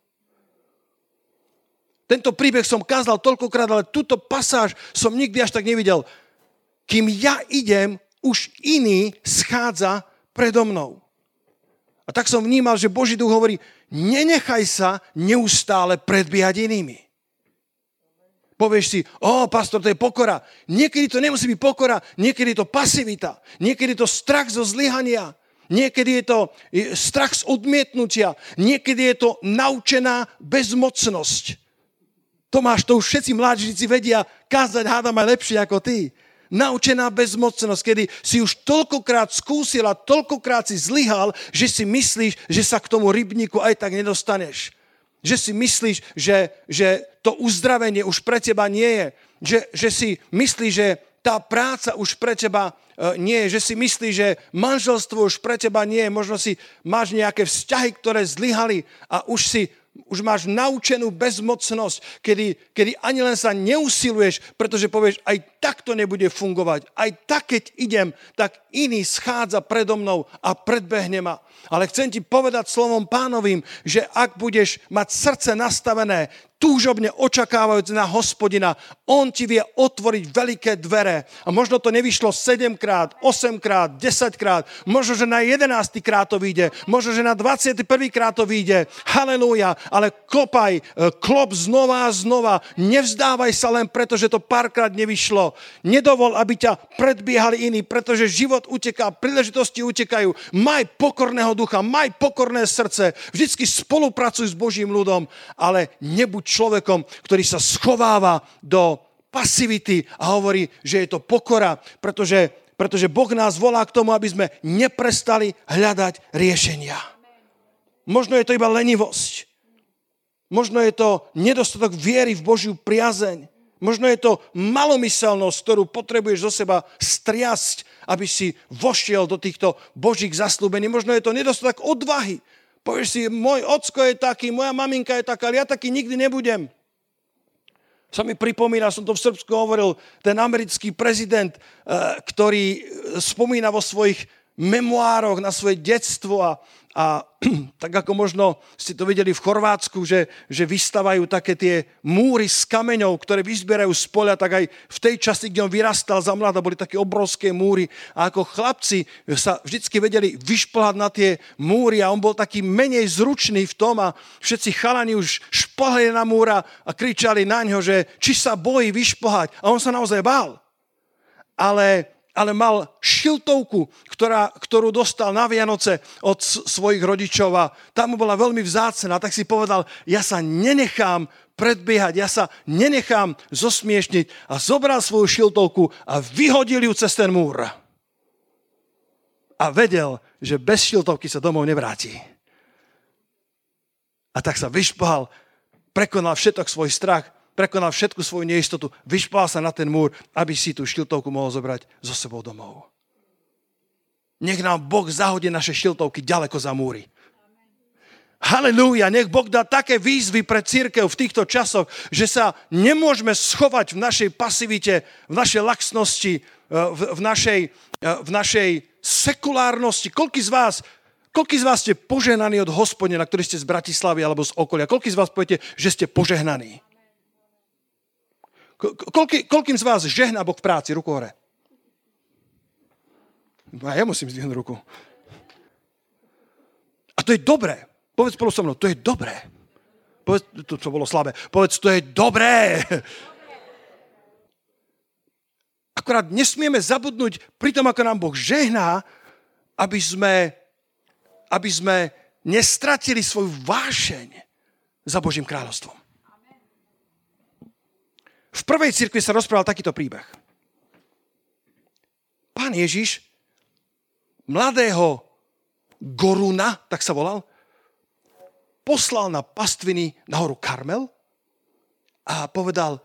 Tento príbeh som kázal toľkokrát, ale túto pasáž som nikdy až tak nevidel. Kým ja idem, už iný schádza predo mnou. A tak som vnímal, že Boží duch hovorí, nenechaj sa neustále predbiehať inými. Povieš si, o, pastor, to je pokora. Niekedy to nemusí byť pokora, niekedy je to pasivita, niekedy je to strach zo zlyhania, niekedy je to strach z odmietnutia, niekedy je to naučená bezmocnosť. Tomáš, to už všetci mládežníci vedia, kázať hádam aj lepšie ako ty naučená bezmocnosť, kedy si už toľkokrát skúsil a toľkokrát si zlyhal, že si myslíš, že sa k tomu rybníku aj tak nedostaneš. Že si myslíš, že, že to uzdravenie už pre teba nie je. Že, že si myslíš, že tá práca už pre teba e, nie je, že si myslíš, že manželstvo už pre teba nie je, možno si máš nejaké vzťahy, ktoré zlyhali a už si už máš naučenú bezmocnosť, kedy, kedy ani len sa neusiluješ, pretože povieš, aj tak to nebude fungovať. Aj tak, keď idem, tak iný schádza predo mnou a predbehne ma. Ale chcem ti povedať slovom pánovým, že ak budeš mať srdce nastavené túžobne očakávajúc na hospodina, on ti vie otvoriť veľké dvere. A možno to nevyšlo 7 krát, 8 krát, 10 krát, možno, že na 11 krát to vyjde, možno, že na 21 krát to vyjde. Halelúja, ale klopaj, e, klop znova a znova. Nevzdávaj sa len preto, že to párkrát nevyšlo. Nedovol, aby ťa predbiehali iní, pretože život uteká, príležitosti utekajú. Maj pokorného ducha, maj pokorné srdce, vždycky spolupracuj s Božím ľudom, ale nebuď človekom, ktorý sa schováva do pasivity a hovorí, že je to pokora, pretože, pretože Boh nás volá k tomu, aby sme neprestali hľadať riešenia. Možno je to iba lenivosť. Možno je to nedostatok viery v Božiu priazeň. Možno je to malomyselnosť, ktorú potrebuješ zo seba striasť, aby si vošiel do týchto Božích zaslúbení. Možno je to nedostatok odvahy, Povieš si, môj ocko je taký, moja maminka je taká, ale ja taký nikdy nebudem. Sa mi pripomína, som to v Srbsku hovoril, ten americký prezident, eh, ktorý spomína vo svojich memoároch na svoje detstvo a, a tak ako možno ste to videli v Chorvátsku, že, že vystavajú také tie múry z kameňov, ktoré vyzbierajú z poľa, tak aj v tej časti, kde on vyrastal za mladá, boli také obrovské múry a ako chlapci sa vždycky vedeli vyšplhať na tie múry a on bol taký menej zručný v tom a všetci chalani už šplhali na múra a kričali na ňo, že či sa bojí vyšplhať a on sa naozaj bál. Ale ale mal šiltovku, ktorá, ktorú dostal na Vianoce od svojich rodičov a tam mu bola veľmi vzácná. Tak si povedal, ja sa nenechám predbiehať, ja sa nenechám zosmiešniť a zobral svoju šiltovku a vyhodil ju cez ten múr. A vedel, že bez šiltovky sa domov nevráti. A tak sa vyšpal, prekonal všetok svoj strach prekonal všetku svoju neistotu, vyšpal sa na ten múr, aby si tú šiltovku mohol zobrať so sebou domov. Nech nám Boh zahodí naše šiltovky ďaleko za múry. Halelúja, nech Boh dá také výzvy pre církev v týchto časoch, že sa nemôžeme schovať v našej pasivite, v našej laxnosti, eh, v, v, našej, eh, v našej sekulárnosti. Koľký z vás Koľký z vás ste požehnaní od hospodina, ktorí ste z Bratislavy alebo z okolia? Koľký z vás poviete, že ste požehnaní? Koľký, koľkým z vás žehná Boh v práci? Ruku hore. No a ja musím zdvihnúť ruku. A to je dobré. Povedz spolu so mnou, to je dobré. Povedz, to, to bolo slabé. Povedz, to je dobré. Akorát nesmieme zabudnúť pri tom, ako nám Boh žehná, aby sme, aby sme nestratili svoju vášeň za Božím kráľovstvom. V prvej cirkvi sa rozprával takýto príbeh. Pán Ježiš mladého Goruna, tak sa volal, poslal na pastviny na horu Karmel a povedal,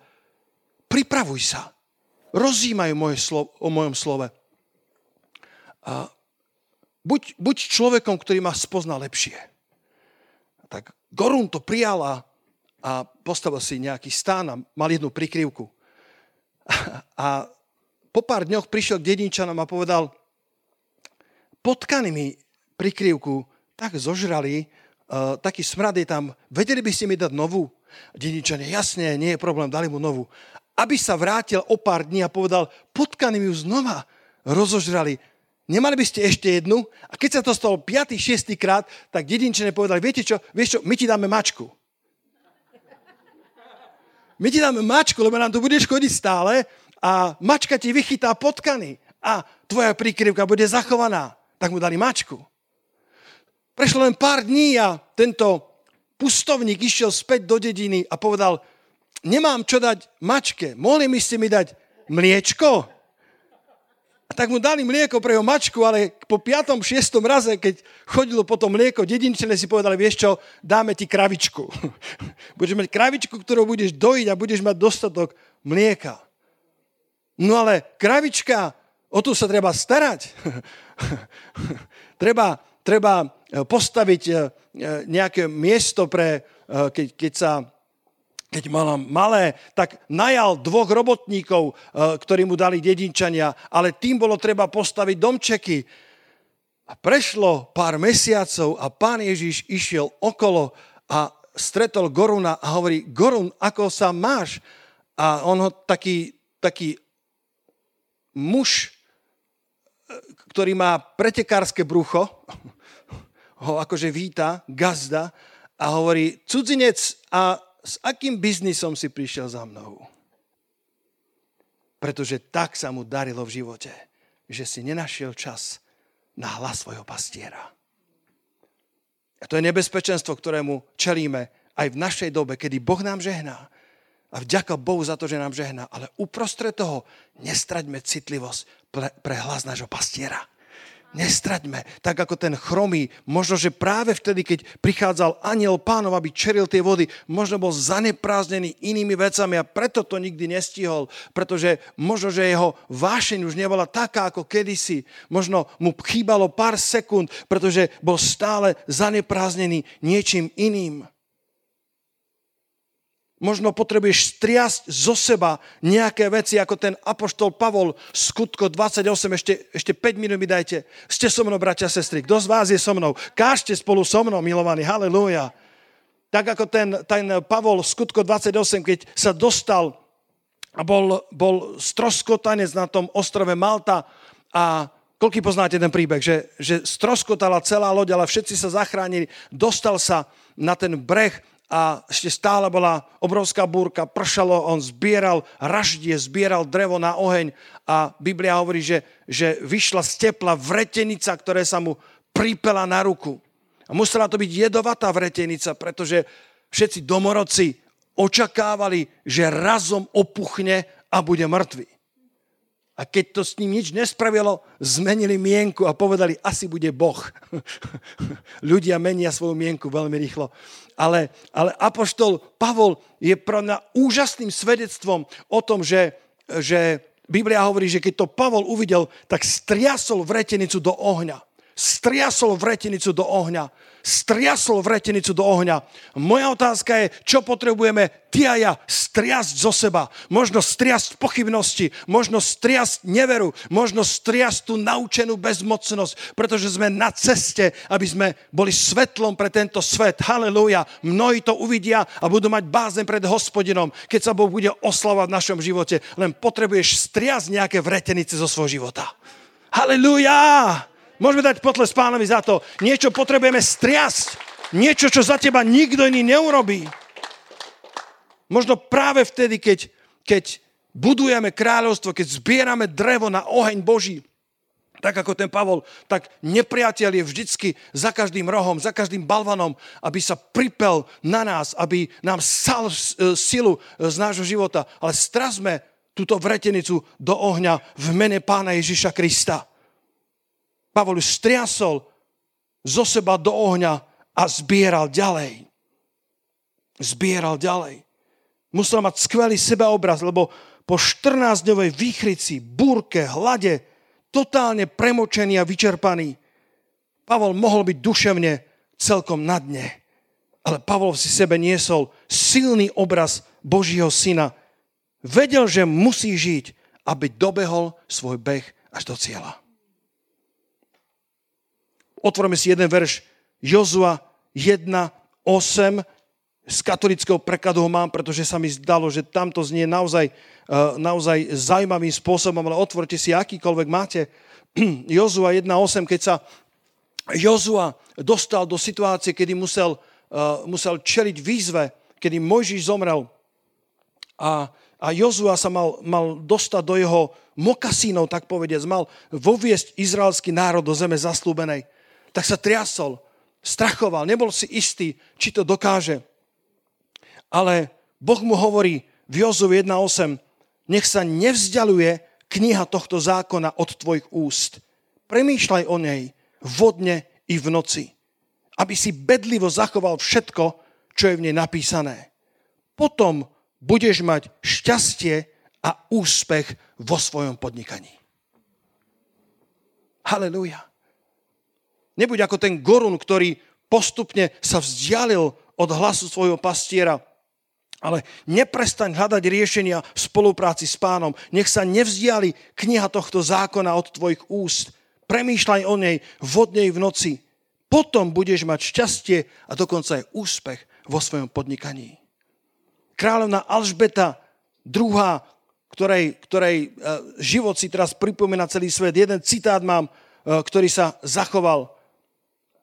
pripravuj sa, rozímajú moje slo- o mojom slove. A buď, buď človekom, ktorý ma spozná lepšie. Tak Gorun to prijal a a postavil si nejaký stán a mal jednu prikryvku. A po pár dňoch prišiel k dedinčanom a povedal, potkany mi prikryvku tak zožrali, uh, taký smrad je tam, vedeli by ste mi dať novú? Dedinčania, jasne, nie je problém, dali mu novú. Aby sa vrátil o pár dní a povedal, potkany mi ju znova rozožrali, nemali by ste ešte jednu? A keď sa to stalo 5. 6. krát, tak dedinčania povedali, viete čo, vieš čo, my ti dáme mačku my ti dáme mačku, lebo nám tu budeš chodiť stále a mačka ti vychytá potkany a tvoja príkryvka bude zachovaná. Tak mu dali mačku. Prešlo len pár dní a tento pustovník išiel späť do dediny a povedal, nemám čo dať mačke, mohli by ste mi dať mliečko? A tak mu dali mlieko pre jeho mačku, ale po 5. 6. raze, keď chodilo potom mlieko, dedinčené si povedali, vieš čo, dáme ti kravičku. budeš mať kravičku, ktorú budeš dojiť a budeš mať dostatok mlieka. No ale kravička, o tu sa treba starať. treba, treba e, postaviť e, e, nejaké miesto pre, keď, keď sa keď mala malé, tak najal dvoch robotníkov, eh, ktorí mu dali dedinčania, ale tým bolo treba postaviť domčeky. A prešlo pár mesiacov a pán Ježiš išiel okolo a stretol Goruna a hovorí, Gorun, ako sa máš? A on ho taký, taký muž, eh, ktorý má pretekárske brucho, ho akože víta, gazda a hovorí, cudzinec a s akým biznisom si prišiel za mnou? Pretože tak sa mu darilo v živote, že si nenašiel čas na hlas svojho pastiera. A to je nebezpečenstvo, ktorému čelíme aj v našej dobe, kedy Boh nám žehná. A vďaka Bohu za to, že nám žehná. Ale uprostred toho nestraďme citlivosť pre, pre hlas nášho pastiera. Nestraďme. Tak ako ten chromý, možno, že práve vtedy, keď prichádzal aniel pánov, aby čeril tie vody, možno bol zanepráznený inými vecami a preto to nikdy nestihol, pretože možno, že jeho vášeň už nebola taká ako kedysi. Možno mu chýbalo pár sekúnd, pretože bol stále zanepráznený niečím iným. Možno potrebuješ striasť zo seba nejaké veci, ako ten apoštol Pavol, skutko 28, ešte, ešte 5 minút mi dajte. Ste so mnou, bratia a sestry, kto z vás je so mnou? Kážte spolu so mnou, milovaní, halleluja. Tak ako ten, ten Pavol, skutko 28, keď sa dostal a bol, bol stroskotanec na tom ostrove Malta a koľký poznáte ten príbeh, že, že stroskotala celá loď, ale všetci sa zachránili, dostal sa na ten breh a ešte stále bola obrovská búrka, pršalo, on zbieral raždie, zbieral drevo na oheň a Biblia hovorí, že, že vyšla z tepla vretenica, ktoré sa mu pripela na ruku. A musela to byť jedovatá vretenica, pretože všetci domorodci očakávali, že razom opuchne a bude mŕtvy. A keď to s ním nič nespravilo, zmenili mienku a povedali, asi bude Boh. Ľudia menia svoju mienku veľmi rýchlo. Ale, ale Apoštol Pavol je pro mňa úžasným svedectvom o tom, že, že Biblia hovorí, že keď to Pavol uvidel, tak striasol vretenicu do ohňa striasol vretenicu do ohňa. Striasol vretenicu do ohňa. Moja otázka je, čo potrebujeme ty a ja striasť zo seba. Možno striasť pochybnosti, možno striasť neveru, možno striasť tú naučenú bezmocnosť, pretože sme na ceste, aby sme boli svetlom pre tento svet. Halelúja. Mnohí to uvidia a budú mať bázen pred hospodinom, keď sa Boh bude oslavať v našom živote. Len potrebuješ striasť nejaké vretenice zo svojho života. Halelúja! Môžeme dať potles pánovi za to. Niečo potrebujeme striasť. Niečo, čo za teba nikto iný neurobí. Možno práve vtedy, keď, keď budujeme kráľovstvo, keď zbierame drevo na oheň Boží, tak ako ten Pavol, tak nepriateľ je vždycky za každým rohom, za každým balvanom, aby sa pripel na nás, aby nám sal e, silu z nášho života. Ale strazme túto vretenicu do ohňa v mene pána Ježiša Krista. Pavol už striasol zo seba do ohňa a zbieral ďalej. Zbieral ďalej. Musel mať skvelý sebaobraz, lebo po 14-dňovej výchrici, búrke, hlade, totálne premočený a vyčerpaný, Pavol mohol byť duševne celkom na dne. Ale Pavol si sebe niesol silný obraz Božího syna. Vedel, že musí žiť, aby dobehol svoj beh až do cieľa. Otvoríme si jeden verš Jozua 1, 8. Z katolického prekladu ho mám, pretože sa mi zdalo, že tam to znie naozaj, eh, naozaj zaujímavým spôsobom, ale otvorte si akýkoľvek máte. Jozua 1.8, keď sa Jozua dostal do situácie, kedy musel, uh, musel čeliť výzve, kedy Mojžiš zomrel a, a Jozua sa mal, mal dostať do jeho mokasínov, tak povediac, mal voviesť izraelský národ do zeme zaslúbenej tak sa triasol, strachoval, nebol si istý, či to dokáže. Ale Boh mu hovorí v Jozu 1.8, nech sa nevzdialuje kniha tohto zákona od tvojich úst. Premýšľaj o nej vodne i v noci, aby si bedlivo zachoval všetko, čo je v nej napísané. Potom budeš mať šťastie a úspech vo svojom podnikaní. Halelujá. Nebuď ako ten Gorun, ktorý postupne sa vzdialil od hlasu svojho pastiera, ale neprestaň hľadať riešenia v spolupráci s pánom. Nech sa nevzdiali kniha tohto zákona od tvojich úst. Premýšľaj o nej vodnej v noci. Potom budeš mať šťastie a dokonca aj úspech vo svojom podnikaní. Kráľovna Alžbeta II, ktorej, ktorej e, život si teraz pripomína celý svet. Jeden citát mám, e, ktorý sa zachoval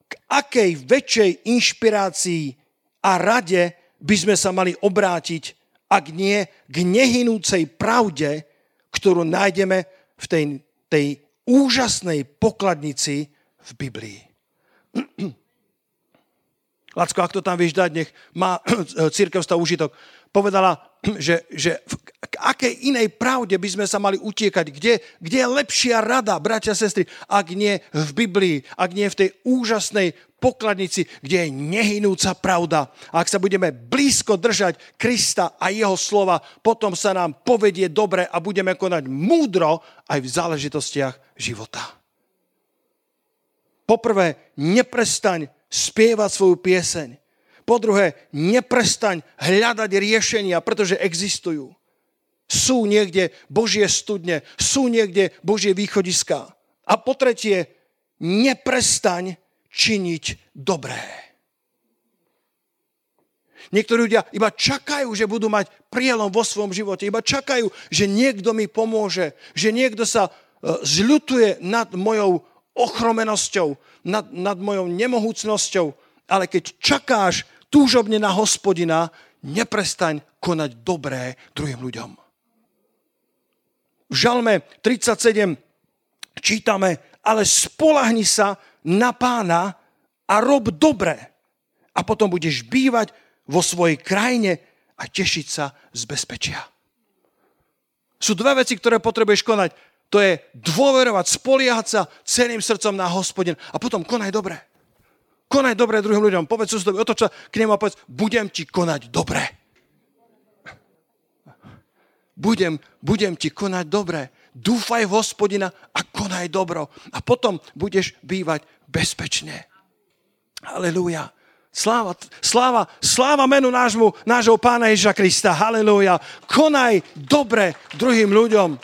k akej väčšej inšpirácii a rade by sme sa mali obrátiť, ak nie k nehynúcej pravde, ktorú nájdeme v tej, tej úžasnej pokladnici v Biblii. Lacko, ak to tam vieš dať, nech má církev stav užitok. Povedala, že, že k akej inej pravde by sme sa mali utiekať, kde, kde je lepšia rada, bratia a sestry, ak nie v Biblii, ak nie v tej úžasnej pokladnici, kde je nehynúca pravda. A ak sa budeme blízko držať Krista a jeho slova, potom sa nám povedie dobre a budeme konať múdro aj v záležitostiach života. Poprvé, neprestaň spievať svoju pieseň. Po druhé, neprestaň hľadať riešenia, pretože existujú. Sú niekde Božie studne, sú niekde Božie východiska. A po tretie, neprestaň činiť dobré. Niektorí ľudia iba čakajú, že budú mať prielom vo svojom živote. Iba čakajú, že niekto mi pomôže. Že niekto sa e, zľutuje nad mojou ochromenosťou, nad, nad mojou nemohúcnosťou. Ale keď čakáš túžobne na hospodina, neprestaň konať dobré druhým ľuďom. V Žalme 37 čítame, ale spolahni sa na pána a rob dobre. A potom budeš bývať vo svojej krajine a tešiť sa z bezpečia. Sú dve veci, ktoré potrebuješ konať. To je dôverovať, spoliehať sa celým srdcom na hospodin a potom konaj dobre. Konaj dobre druhým ľuďom. Povedz susedovi, otoč sa k nemu a povedz, budem ti konať dobre. Budem, budem ti konať dobre. Dúfaj v hospodina a konaj dobro. A potom budeš bývať bezpečne. Halelúja. Sláva, sláva, sláva menu nášmu, nášho pána Ježa Krista. Halelúja. Konaj dobre druhým ľuďom.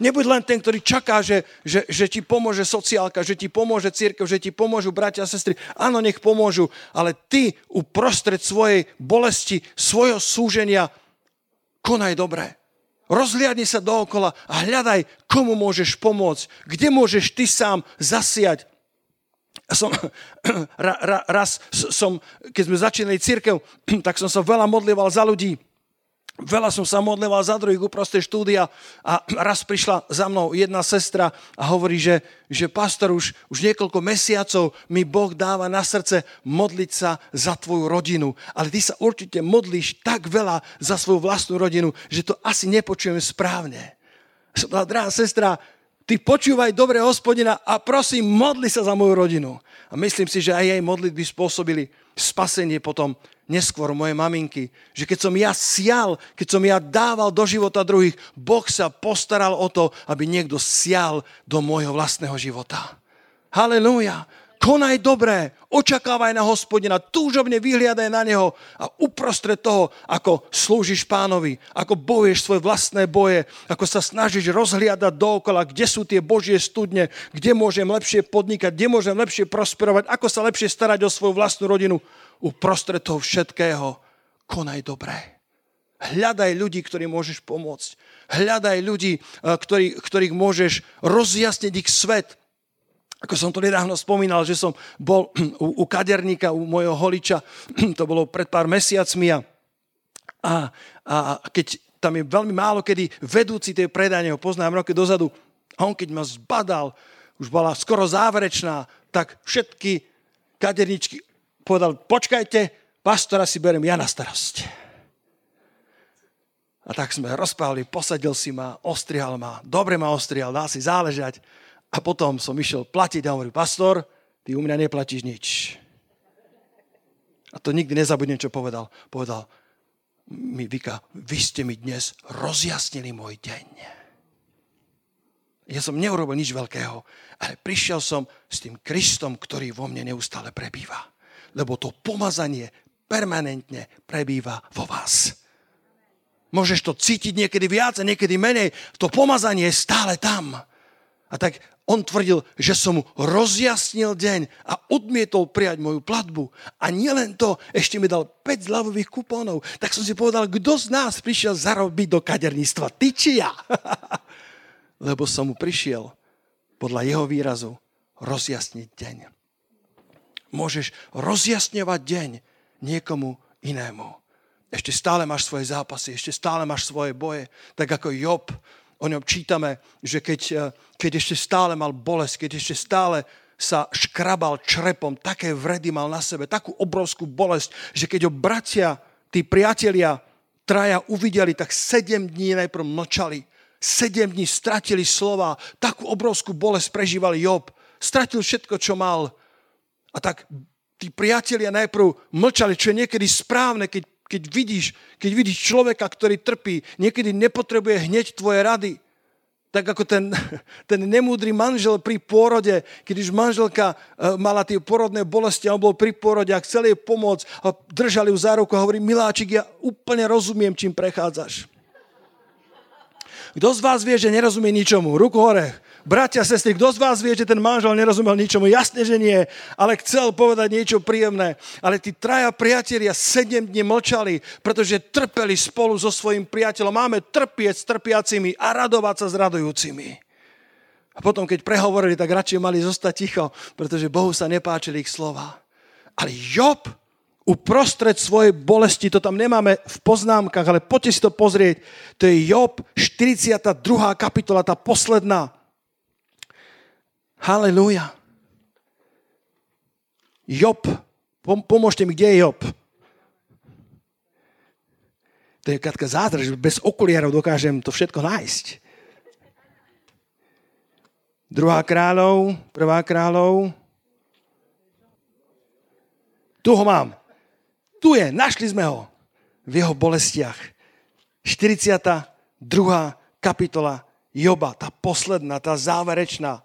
Nebuď len ten, ktorý čaká, že, že, že ti pomôže sociálka, že ti pomôže církev, že ti pomôžu bratia a sestry. Áno, nech pomôžu, ale ty uprostred svojej bolesti, svojho súženia konaj dobre. Rozhliadni sa dookola a hľadaj, komu môžeš pomôcť, kde môžeš ty sám zasiať. Som, ra, ra, raz som, keď sme začínali církev, tak som sa veľa modlieval za ľudí, Veľa som sa modlil za druhých uprostred štúdia a raz prišla za mnou jedna sestra a hovorí, že, že pastor, už, už niekoľko mesiacov mi Boh dáva na srdce modliť sa za tvoju rodinu. Ale ty sa určite modlíš tak veľa za svoju vlastnú rodinu, že to asi nepočujem správne. Som drahá sestra, ty počúvaj dobre hospodina a prosím, modli sa za moju rodinu. A myslím si, že aj jej modlitby spôsobili spasenie potom neskôr moje maminky, že keď som ja sial, keď som ja dával do života druhých, Boh sa postaral o to, aby niekto sial do môjho vlastného života. Halelúja. Konaj dobré, očakávaj na hospodina, túžobne vyhliadaj na neho a uprostred toho, ako slúžiš pánovi, ako bojuješ svoje vlastné boje, ako sa snažíš rozhliadať dookola, kde sú tie božie studne, kde môžem lepšie podnikať, kde môžem lepšie prosperovať, ako sa lepšie starať o svoju vlastnú rodinu uprostred toho všetkého konaj dobré. Hľadaj ľudí, ktorým môžeš pomôcť. Hľadaj ľudí, eh, ktorý, ktorých môžeš rozjasniť ich svet. Ako som to nedávno spomínal, že som bol u, u kaderníka, u mojho holiča, to bolo pred pár mesiacmi a, a, a keď tam je veľmi málo kedy vedúci tej predajne, ho poznám roky dozadu, a on keď ma zbadal, už bola skoro záverečná, tak všetky kaderničky povedal, počkajte, pastora si berem ja na starosť. A tak sme rozprávali, posadil si ma, ostrihal ma, dobre ma ostrihal, dal si záležať. A potom som išiel platiť a hovoril, pastor, ty u mňa neplatíš nič. A to nikdy nezabudnem, čo povedal. Povedal mi Vika, vy ste mi dnes rozjasnili môj deň. Ja som neurobil nič veľkého, ale prišiel som s tým Kristom, ktorý vo mne neustále prebýva lebo to pomazanie permanentne prebýva vo vás. Môžeš to cítiť niekedy viac a niekedy menej. To pomazanie je stále tam. A tak on tvrdil, že som mu rozjasnil deň a odmietol prijať moju platbu. A nielen to, ešte mi dal 5 zľavových kupónov. Tak som si povedal, kto z nás prišiel zarobiť do kaderníctva? Ty či ja? Lebo som mu prišiel podľa jeho výrazu rozjasniť deň môžeš rozjasňovať deň niekomu inému. Ešte stále máš svoje zápasy, ešte stále máš svoje boje. Tak ako Job, o ňom čítame, že keď, eh, keď ešte stále mal bolesť, keď ešte stále sa škrabal črepom, také vredy mal na sebe, takú obrovskú bolesť, že keď ho bratia tí priatelia traja uvideli, tak sedem dní najprv mlčali. Sedem dní stratili slova. Takú obrovskú bolesť prežíval Job. Stratil všetko, čo mal. A tak tí priatelia najprv mlčali, čo je niekedy správne, keď, keď, vidíš, keď vidíš človeka, ktorý trpí. Niekedy nepotrebuje hneď tvoje rady tak ako ten, ten nemúdry manžel pri pôrode, keď už manželka e, mala tie porodné bolesti a on bol pri pôrode a chcel jej pomôcť a držali ju za ruku a hovorí, miláčik, ja úplne rozumiem, čím prechádzaš. Kto z vás vie, že nerozumie ničomu? Ruku hore. Bratia, sestry, kto z vás vie, že ten manžel nerozumel ničomu? Jasne, že nie, ale chcel povedať niečo príjemné. Ale tí traja priatelia sedem dní mlčali, pretože trpeli spolu so svojím priateľom. Máme trpieť s trpiacimi a radovať sa s radujúcimi. A potom, keď prehovorili, tak radšej mali zostať ticho, pretože Bohu sa nepáčili ich slova. Ale Job uprostred svojej bolesti, to tam nemáme v poznámkach, ale poďte si to pozrieť, to je Job, 42. kapitola, tá posledná. Halelúja. Job, pomôžte mi, kde je Job? To je Katka zázrak, bez okuliarov dokážem to všetko nájsť. Druhá kráľov, prvá kráľov. Tu ho mám. Tu je, našli sme ho. V jeho bolestiach. 42. kapitola Joba, tá posledná, tá záverečná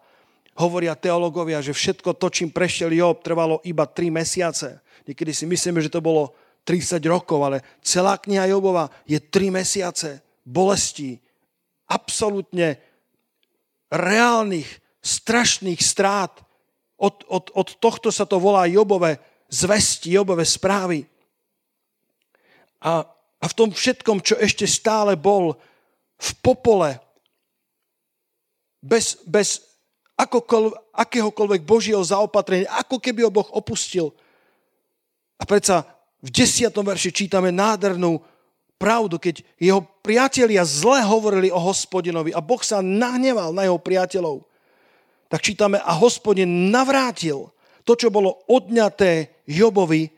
hovoria teológovia, že všetko to, čím prešiel Job, trvalo iba 3 mesiace. Niekedy si myslíme, že to bolo 30 rokov, ale celá kniha Jobova je 3 mesiace bolesti, absolútne reálnych, strašných strát. Od, od, od tohto sa to volá Jobové zvesti, Jobové správy. A, a v tom všetkom, čo ešte stále bol v popole, bez, bez akéhokoľvek Božieho zaopatrenia, ako keby ho Boh opustil. A predsa v desiatom verši čítame nádhernú pravdu, keď jeho priatelia zle hovorili o hospodinovi a Boh sa nahneval na jeho priateľov. Tak čítame, a hospodin navrátil to, čo bolo odňaté Jobovi,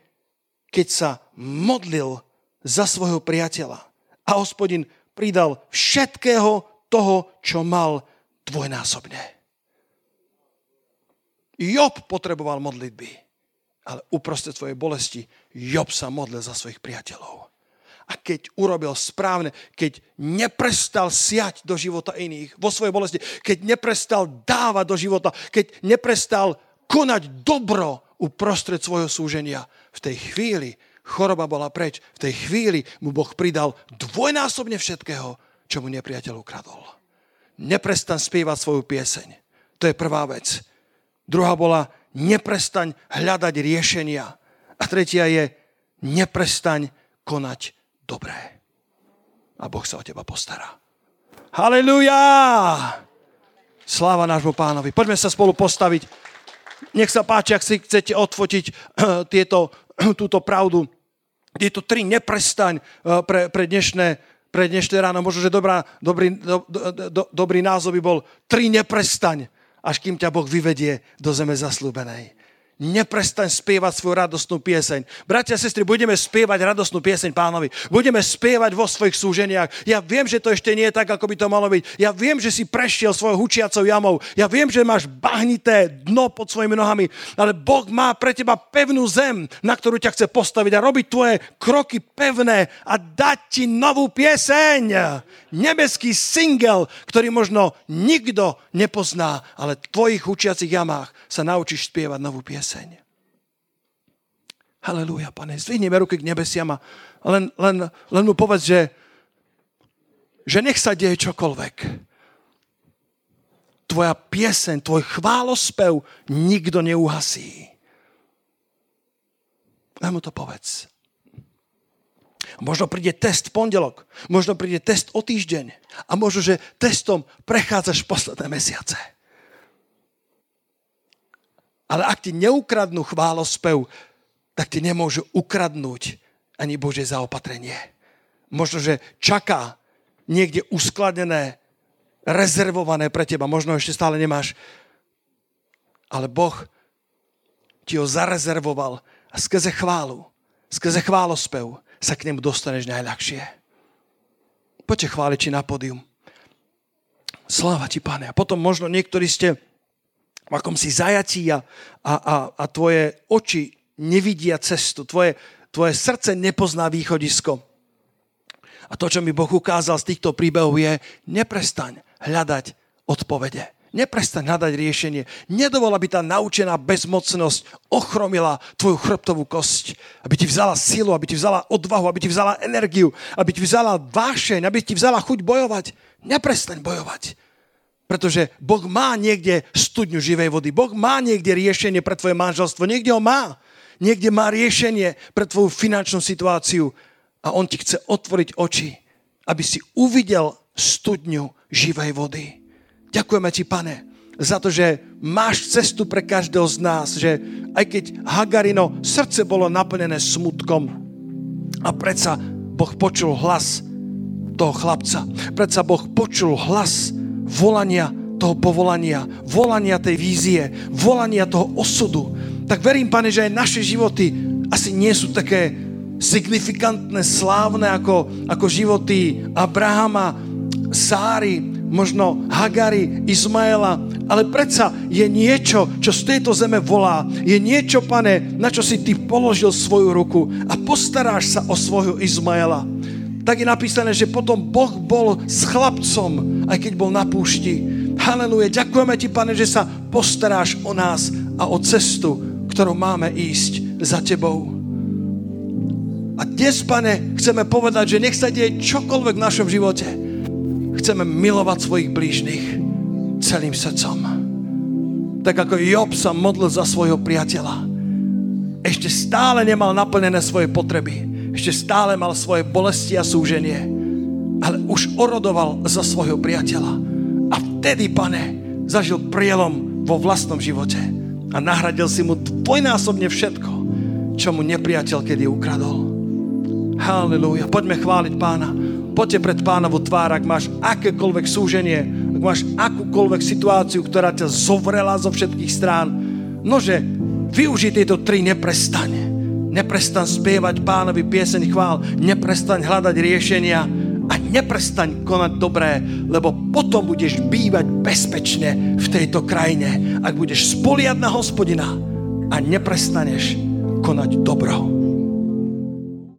keď sa modlil za svojho priateľa. A hospodin pridal všetkého toho, čo mal dvojnásobne. Job potreboval modlitby, ale uprostred svojej bolesti Job sa modlil za svojich priateľov. A keď urobil správne, keď neprestal siať do života iných vo svojej bolesti, keď neprestal dávať do života, keď neprestal konať dobro uprostred svojho súženia, v tej chvíli choroba bola preč. V tej chvíli mu Boh pridal dvojnásobne všetkého, čo mu nepriateľ ukradol. Neprestan spievať svoju pieseň. To je prvá vec. Druhá bola neprestaň hľadať riešenia. A tretia je neprestaň konať dobré. A Boh sa o teba postará. Halelujá! Sláva nášmu pánovi. Poďme sa spolu postaviť. Nech sa páči, ak si chcete odfotiť tieto, túto pravdu. Tieto tri neprestaň eh, pre, pre dnešné pre dnešné ráno. Možno, že dobrá, dobrý, do, do, do, dobrý názov by bol Tri neprestaň až kým ťa Boh vyvedie do zeme zaslúbenej. Neprestaň spievať svoju radostnú pieseň. Bratia a sestry, budeme spievať radostnú pieseň pánovi. Budeme spievať vo svojich súženiach. Ja viem, že to ešte nie je tak, ako by to malo byť. Ja viem, že si prešiel svojou hučiacou jamou. Ja viem, že máš bahnité dno pod svojimi nohami. Ale Boh má pre teba pevnú zem, na ktorú ťa chce postaviť a robiť tvoje kroky pevné a dať ti novú pieseň. Nebeský single, ktorý možno nikto nepozná, ale v tvojich hučiacich jamách sa naučíš spievať novú pieseň pieseň. Halelúja, pane. Zvihneme ruky k nebesiam a len, len, len mu povedz, že, že nech sa deje čokoľvek. Tvoja pieseň, tvoj chválospev nikto neuhasí. Len mu to povedz. Možno príde test v pondelok, možno príde test o týždeň a možno, že testom prechádzaš posledné mesiace. Ale ak ti neukradnú chválospev, tak ti nemôžu ukradnúť ani Bože zaopatrenie. Možno, že čaká niekde uskladnené, rezervované pre teba. Možno ešte stále nemáš. Ale Boh ti ho zarezervoval a skrze chválu, skrze chválospev sa k nemu dostaneš najľahšie. Poďte chváliči na pódium. Sláva ti, pane. A potom možno niektorí ste v akom si zajatí a, a, a, a tvoje oči nevidia cestu, tvoje, tvoje srdce nepozná východisko. A to, čo mi Boh ukázal z týchto príbehov je, neprestaň hľadať odpovede. Neprestaň hľadať riešenie. Nedovol, aby tá naučená bezmocnosť ochromila tvoju chrbtovú kosť. Aby ti vzala silu, aby ti vzala odvahu, aby ti vzala energiu, aby ti vzala vášeň, aby ti vzala chuť bojovať. Neprestaň bojovať. Pretože Boh má niekde studňu živej vody. Boh má niekde riešenie pre tvoje manželstvo. Niekde ho má. Niekde má riešenie pre tvoju finančnú situáciu. A on ti chce otvoriť oči, aby si uvidel studňu živej vody. Ďakujeme ti, pane, za to, že máš cestu pre každého z nás, že aj keď Hagarino srdce bolo naplnené smutkom a predsa Boh počul hlas toho chlapca, predsa Boh počul hlas volania toho povolania, volania tej vízie, volania toho osudu, tak verím, pane, že aj naše životy asi nie sú také signifikantné, slávne ako, ako životy Abrahama, Sáry, možno Hagari, Izmaela, ale predsa je niečo, čo z tejto zeme volá. Je niečo, pane, na čo si ty položil svoju ruku a postaráš sa o svojho Izmaela. Tak je napísané, že potom Boh bol s chlapcom, aj keď bol na púšti. Haleluja. Ďakujeme ti, pane, že sa postaráš o nás a o cestu, ktorou máme ísť za tebou. A dnes, pane, chceme povedať, že nech sa deje čokoľvek v našom živote Chceme milovať svojich blížnych celým srdcom. Tak ako Job sa modlil za svojho priateľa. Ešte stále nemal naplnené svoje potreby. Ešte stále mal svoje bolesti a súženie. Ale už orodoval za svojho priateľa. A vtedy, pane, zažil prielom vo vlastnom živote. A nahradil si mu dvojnásobne všetko, čo mu nepriateľ kedy ukradol. Halleluja. Poďme chváliť pána poďte pred pánovu tvár, ak máš akékoľvek súženie, ak máš akúkoľvek situáciu, ktorá ťa zovrela zo všetkých strán, nože využij tieto tri neprestane. Neprestaň spievať pánovi pieseň chvál, neprestaň hľadať riešenia a neprestaň konať dobré, lebo potom budeš bývať bezpečne v tejto krajine, ak budeš spoliať na hospodina a neprestaneš konať dobro.